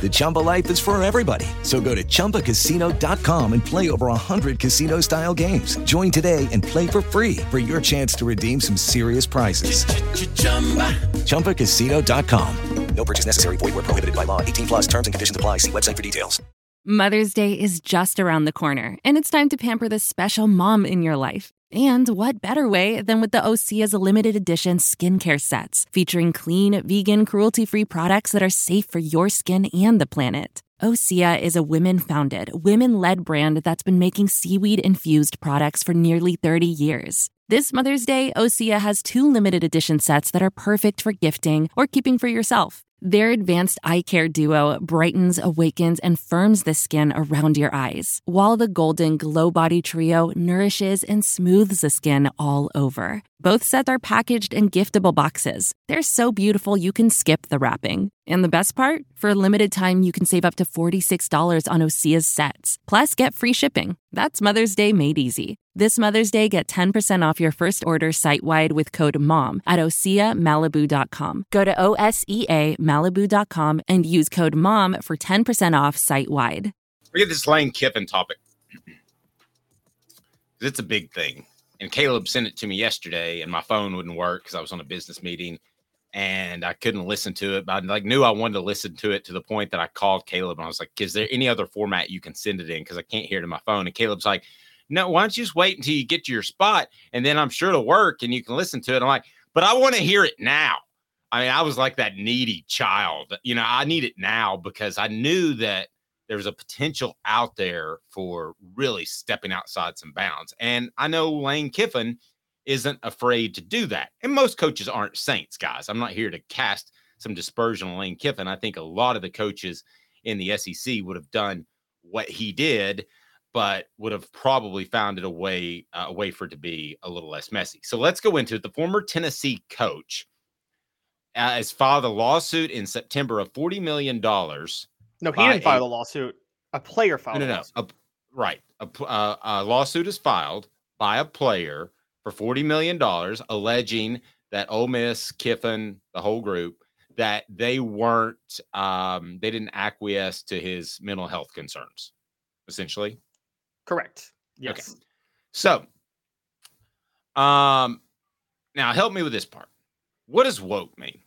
The Chumba life is for everybody. So go to ChumbaCasino.com and play over 100 casino style games. Join today and play for free for your chance to redeem some serious prizes. ChumbaCasino.com. No purchase necessary. Void where prohibited by law. 18 plus terms and conditions apply. See website for details. Mother's Day is just around the corner, and it's time to pamper the special mom in your life. And what better way than with the Osea's limited edition skincare sets featuring clean, vegan, cruelty free products that are safe for your skin and the planet. Osea is a women founded, women led brand that's been making seaweed infused products for nearly 30 years. This Mother's Day, Osea has two limited edition sets that are perfect for gifting or keeping for yourself. Their advanced eye care duo brightens, awakens, and firms the skin around your eyes, while the golden glow body trio nourishes and smooths the skin all over. Both sets are packaged in giftable boxes. They're so beautiful you can skip the wrapping. And the best part? For a limited time, you can save up to $46 on Osea's sets. Plus, get free shipping. That's Mother's Day made easy. This Mother's Day, get 10% off your first order site wide with code MOM at OseaMalibu.com. Go to O S E A Malibu.com and use code MOM for 10% off site wide. We get this Lane Kiffin topic. It's a big thing. And Caleb sent it to me yesterday, and my phone wouldn't work because I was on a business meeting and I couldn't listen to it. But I like knew I wanted to listen to it to the point that I called Caleb and I was like, "Is there any other format you can send it in? Because I can't hear it in my phone." And Caleb's like, "No, why don't you just wait until you get to your spot, and then I'm sure it'll work and you can listen to it." I'm like, "But I want to hear it now." I mean, I was like that needy child. You know, I need it now because I knew that there was a potential out there for really stepping outside some bounds. And I know Lane Kiffin isn't afraid to do that. And most coaches aren't saints, guys. I'm not here to cast some dispersion on Lane Kiffin. I think a lot of the coaches in the SEC would have done what he did, but would have probably found it a way uh, a way for it to be a little less messy. So let's go into it. The former Tennessee coach uh, has filed a lawsuit in September of forty million dollars. No, he didn't file a- a lawsuit. A player filed No, no, no. A- right. A, uh, a lawsuit is filed by a player for $40 million, alleging that Ole Miss, Kiffin, the whole group, that they weren't, um, they didn't acquiesce to his mental health concerns, essentially. Correct. Yes. So, um, now help me with this part. What does woke mean?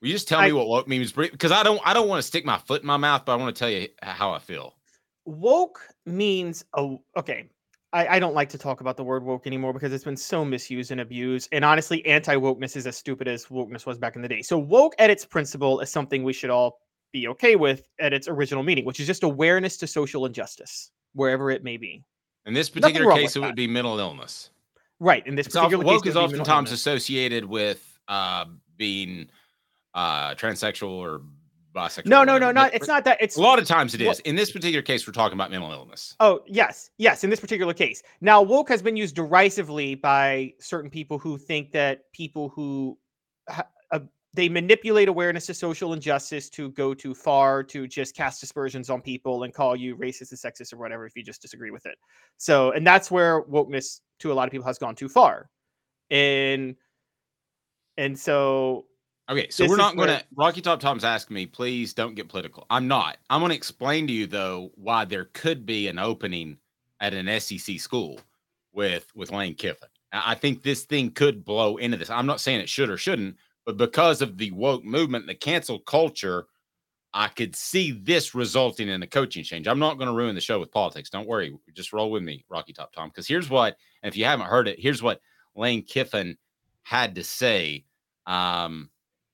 Will you just tell me what woke means? Because I don't, I don't want to stick my foot in my mouth, but I want to tell you how I feel. Woke means oh okay. I, I don't like to talk about the word woke anymore because it's been so misused and abused. And honestly, anti wokeness is as stupid as wokeness was back in the day. So, woke at its principle is something we should all be okay with at its original meaning, which is just awareness to social injustice, wherever it may be. In this particular case, it would be mental illness. Right. In this It's particular woke case, is be mental oftentimes associated with uh, being uh, transsexual or bisexual. No, no, no, not. It's not that. It's A lot of times it is. In this particular case, we're talking about mental illness. Oh, yes. Yes, in this particular case. Now, woke has been used derisively by certain people who think that people who they manipulate awareness to social injustice to go too far to just cast aspersions on people and call you racist and sexist or whatever if you just disagree with it. So, and that's where wokeness to a lot of people has gone too far. And and so Okay, so This we're not going to. Rocky Top Tom's asking me, please don't get political. I'm not. I'm going to explain to you though why there could be an opening at an SEC school with with Lane Kiffin. I think this thing could blow into this. I'm not saying it should or shouldn't, but because of the woke movement, the cancel culture, I could see this resulting in a coaching change. I'm not going to ruin the show with politics. Don't worry. Just roll with me, Rocky Top Tom. Because here's what, and if you haven't heard it, here's what Lane Kiffin had to say. Um,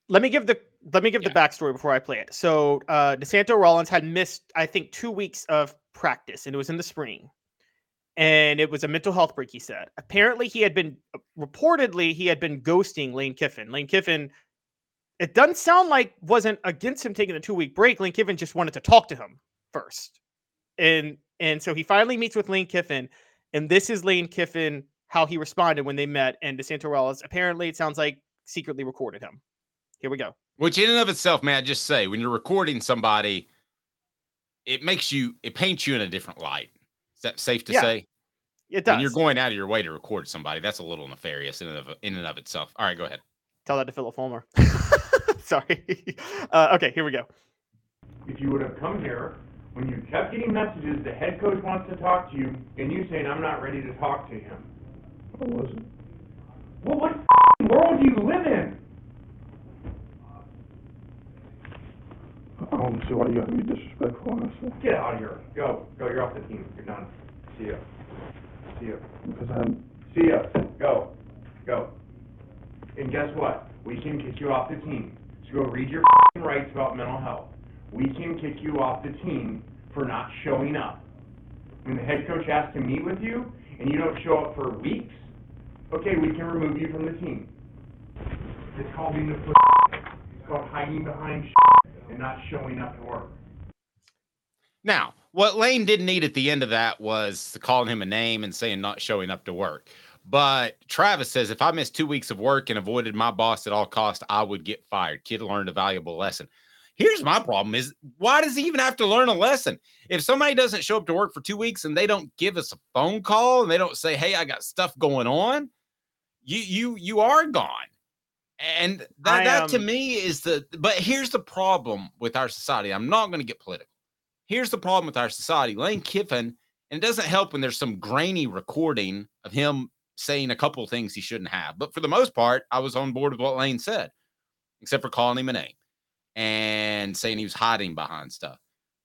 let me give the let me give Yeah. the backstory before I play it. So uh DeSanto Rollins had missed, I think, two weeks of practice, and it was in the spring. And it was a mental health break, he said. Apparently, he had been uh, reportedly he had been ghosting Lane Kiffin. Lane Kiffin, it doesn't sound like wasn't against him taking the two-week break. Lane Kiffin just wanted to talk to him first. And and so he finally meets with Lane Kiffin, and this is Lane Kiffin how he responded when they met. And DeSanto Rollins apparently it sounds like secretly recorded him. Here we go. Which in and of itself, man, I just say when you're recording somebody, it makes you it paints you in a different light. Is that safe to Yeah, say? It does. When you're going out of your way to record somebody, that's a little nefarious in and of in and of itself. All right, go ahead. Tell that to Phillip Fulmer. Sorry. Uh, okay, here we go. if you would have come here when you kept getting messages the head coach wants to talk to you and you saying I'm not ready to talk to him. I wasn't. Well, what f***ing world do you live in? I don't see why you gotta be disrespectful, honestly. Get out of here. Go. Go. You're off the team. You're done. See ya. See ya. Because I'm, See ya. Go. Go. And guess what? We can kick you off the team. So go read your f***ing rights about mental health. We can kick you off the team for not showing up. When the head coach has to meet with you and you don't show up for weeks, okay, we can remove you from the team. It's called being the pussy. It's called hiding behind and not showing up to work. Now, what Lane didn't need at the end of that was calling him a name and saying not showing up to work. But Travis says if I missed two weeks of work and avoided my boss at all costs, I would get fired. Kid learned a valuable lesson. Here's my problem is why does he even have to learn a lesson? If somebody doesn't show up to work for two weeks and they don't give us a phone call and they don't say, Hey, I got stuff going on, you you you are gone. And that, I, that to um, me is the but here's the problem with our society. I'm not going to get political. Here's the problem with our society. Lane Kiffin, and it doesn't help when there's some grainy recording of him saying a couple of things he shouldn't have. But for the most part, I was on board with what Lane said, except for calling him a name and saying he was hiding behind stuff.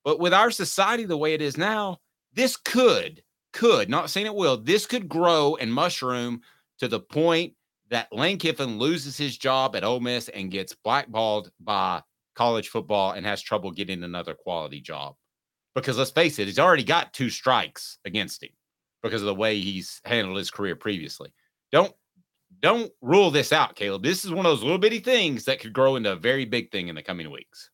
But with our society the way it is now, this could, could, not saying it will, this could grow and mushroom to the point that Lane Kiffin loses his job at Ole Miss and gets blackballed by college football and has trouble getting another quality job. Because let's face it, he's already got two strikes against him because of the way he's handled his career previously. Don't don't rule this out, Caleb. This is one of those little bitty things that could grow into a very big thing in the coming weeks.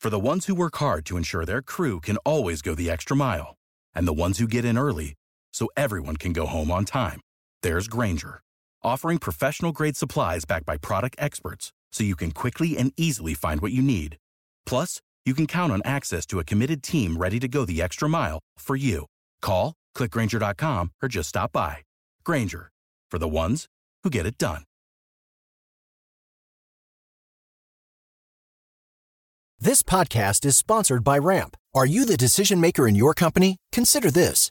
For the ones who work hard to ensure their crew can always go the extra mile, and the ones who get in early so everyone can go home on time, there's Grainger, offering professional grade supplies backed by product experts so you can quickly and easily find what you need. Plus, you can count on access to a committed team ready to go the extra mile for you. Call, click grainger.com, or just stop by. Grainger, for the ones who get it done. This podcast is sponsored by Ramp. Are you the decision maker in your company? Consider this.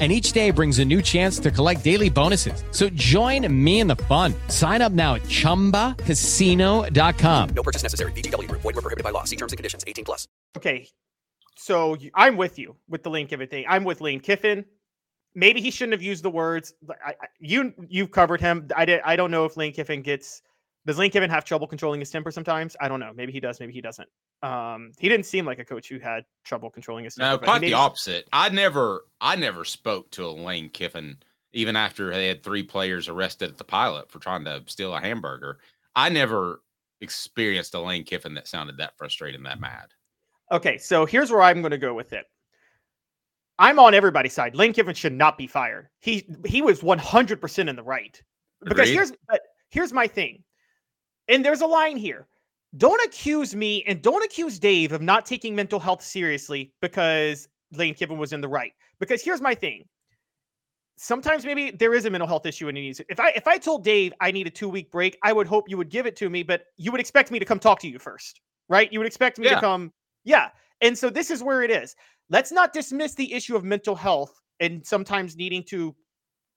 and each day brings a new chance to collect daily bonuses. So join me in the fun. Sign up now at ChumbaCasino.com. No purchase necessary. VGW Group. Void were prohibited by law. See terms and conditions. 18 plus. Okay, so I'm with you with the Lane Kiffin thing. I'm with Lane Kiffin. Maybe he shouldn't have used the words. I, I- you you've covered him. I did. I don't know if Lane Kiffin gets Does Lane Kiffin have trouble controlling his temper sometimes? I don't know. Maybe he does. Maybe he doesn't. Um, he didn't seem like a coach who had trouble controlling his temper. No, quite the opposite. I never, I never spoke to a Lane Kiffin, even after they had three players arrested at the pilot for trying to steal a hamburger. I never experienced a Lane Kiffin that sounded that frustrated and that mad. Okay, so here's where I'm going to go with it. I'm on everybody's side. Lane Kiffin should not be fired. He he was 100% in the right. Because Agreed. here's but here's my thing. And there's a line here. Don't accuse me and don't accuse Dave of not taking mental health seriously because Lane Kiffin was in the right. Because here's my thing. Sometimes maybe there is a mental health issue and he needs. If I if I told Dave I need a 2-week break, I would hope you would give it to me, but you would expect me to come talk to you first, right? You would expect me Yeah. to come yeah. And so this is where it is. Let's not dismiss the issue of mental health and sometimes needing to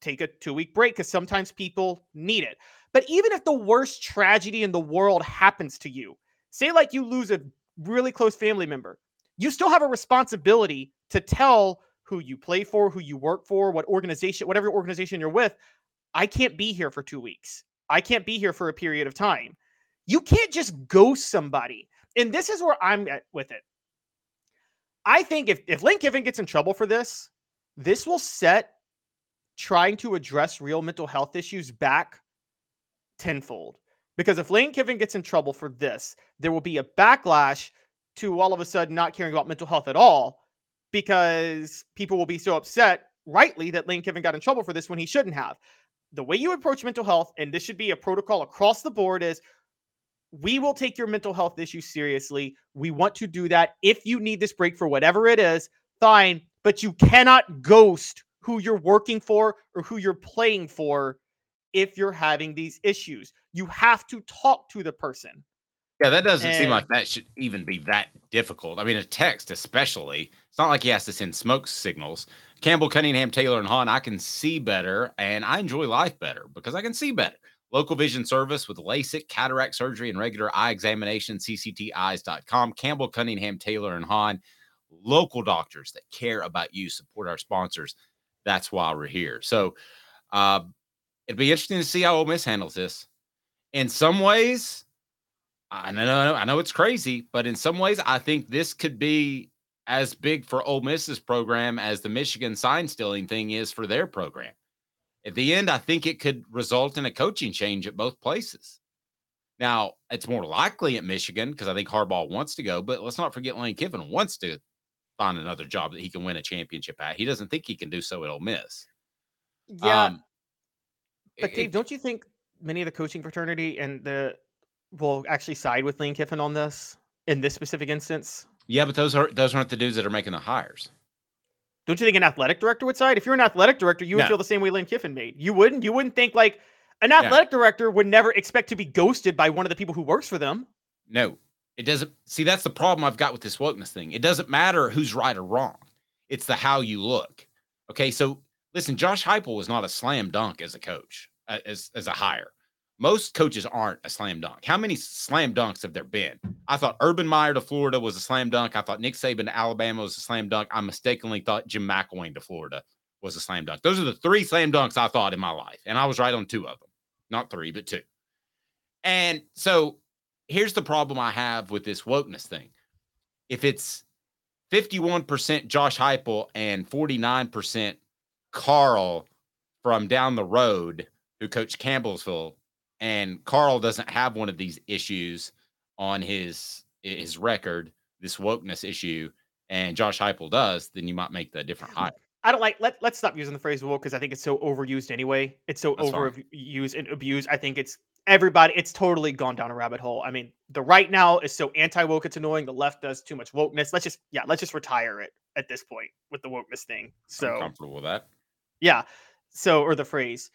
take a two week break because sometimes people need it. But even if the worst tragedy in the world happens to you, say like you lose a really close family member, you still have a responsibility to tell who you play for, who you work for, what organization, whatever organization you're with, I can't be here for two weeks. I can't be here for a period of time. You can't just ghost somebody. And this is where I'm at with it. I think if, if Lane Kiffin gets in trouble for this, this will set trying to address real mental health issues back tenfold. Because if Lane Kiffin gets in trouble for this, there will be a backlash to all of a sudden not caring about mental health at all because people will be so upset, rightly, that Lane Kiffin got in trouble for this when he shouldn't have. The way you approach mental health, and this should be a protocol across the board, is we will take your mental health issues seriously. We want to do that. If you need this break for whatever it is, fine, but you cannot ghost who you're working for or who you're playing for if you're having these issues. You have to talk to the person. Yeah, that doesn't seem like that should even be that difficult. I mean, a text, especially, it's not like he has to send smoke signals. Campbell, Cunningham, Taylor, and Haun, I can see better and I enjoy life better because I can see better. Local vision service with LASIK, cataract surgery, and regular eye examination, ccteyes.com. Campbell, Cunningham, Taylor, and Haun, local doctors that care about you, support our sponsors. That's why we're here. So uh, it'd be interesting to see how Ole Miss handles this. In some ways, I know, I know it's crazy, but in some ways, I think this could be as big for Ole Miss's program as the Michigan sign stealing thing is for their program. At the end, I think it could result in a coaching change at both places. Now, it's more likely at Michigan because I think Harbaugh wants to go, but let's not forget Lane Kiffin wants to find another job that he can win a championship at. He doesn't think he can do so at Ole Miss. Yeah. Um, But it- Dave, don't you think many of the coaching fraternity and the will actually side with Lane Kiffin on this in this specific instance? yeah, but those are those aren't the dudes that are making the hires. Don't you think an athletic director would side? If you're an athletic director, you would No. feel the same way Lane Kiffin made. You wouldn't. You wouldn't think like an athletic director would never expect to be ghosted by one of the people who works for them. No, it doesn't. See, that's the problem I've got with this wokeness thing. It doesn't matter who's right or wrong. It's the how you look. Okay, so listen, Josh Heupel was not a slam dunk as a coach, as as a hire. Most coaches aren't a slam dunk. How many slam dunks have there been? I thought Urban Meyer to Florida was a slam dunk. I thought Nick Saban to Alabama was a slam dunk. I mistakenly thought Jim McElwain to Florida was a slam dunk. Those are the three slam dunks I thought in my life, and I was right on two of them. Not three, but two. And so here's the problem I have with this wokeness thing. If it's 51% Josh Heupel and 49% Carl from down the road who coached Campbellsville, and Carl doesn't have one of these issues on his his record, this wokeness issue, and Josh Heupel does, then you might make the different hire. I don't like let let's stop using the phrase woke because I think it's so overused anyway. It's so That's fine. overused and abused. I think it's everybody. It's totally gone down a rabbit hole. I mean, the right now is so anti woke. It's annoying. The left does too much wokeness. Let's just yeah, let's just retire it at this point with the wokeness thing. I'm So comfortable with that. Yeah, so or the phrase,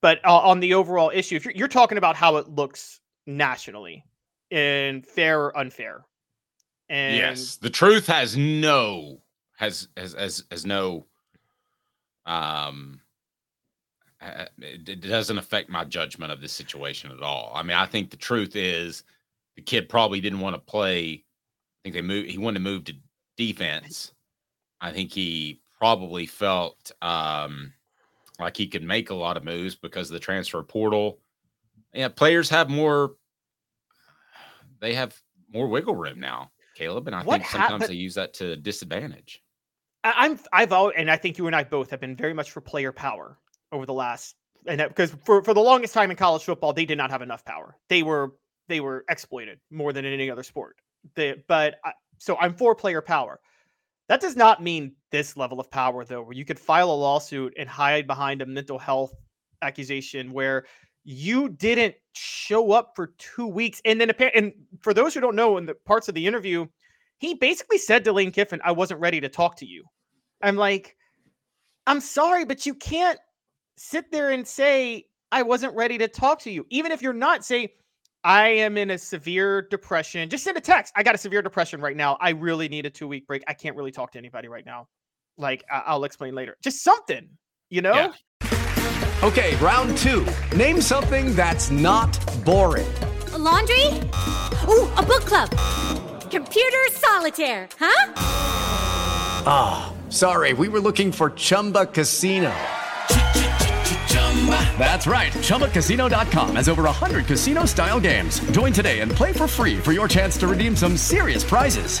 but uh, on the overall issue, if you're, you're talking about how it looks nationally and fair or unfair, and yes, the truth has no has has has, has no um it doesn't affect my judgment of this situation at all. I mean, I think the truth is the kid probably didn't want to play. I think they moved. He wanted to move to defense. I think he probably felt um, like he could make a lot of moves because of the transfer portal. Yeah, players have more. They have more wiggle room now, Caleb, and I What think sometimes they use that to disadvantage. I'm I've always, and I think you and I both have been very much for player power over the last and that, because for for the longest time in college football they did not have enough power. They were they were exploited more than in any other sport. They, but I, so I'm for player power. That does not mean this level of power though, where you could file a lawsuit and hide behind a mental health accusation where you didn't show up for two weeks. And then appa- and for those who don't know in the parts of the interview he basically said to lane kiffin i wasn't ready to talk to you. I'm like i'm sorry but you can't sit there and say i wasn't ready to talk to you even if you're not say i am in a severe depression just send a text i got a severe depression right now. I really need a two week break. I can't really talk to anybody right now like I- i'll explain later just something you know Okay, round two. Name something that's not boring. A laundry? Ooh, a book club. Computer solitaire, huh? Ah, sorry, we were looking for Chumba Casino. That's right. ChumbaCasino.com has over 100 casino style games. Join today and play for free for your chance to redeem some serious prizes.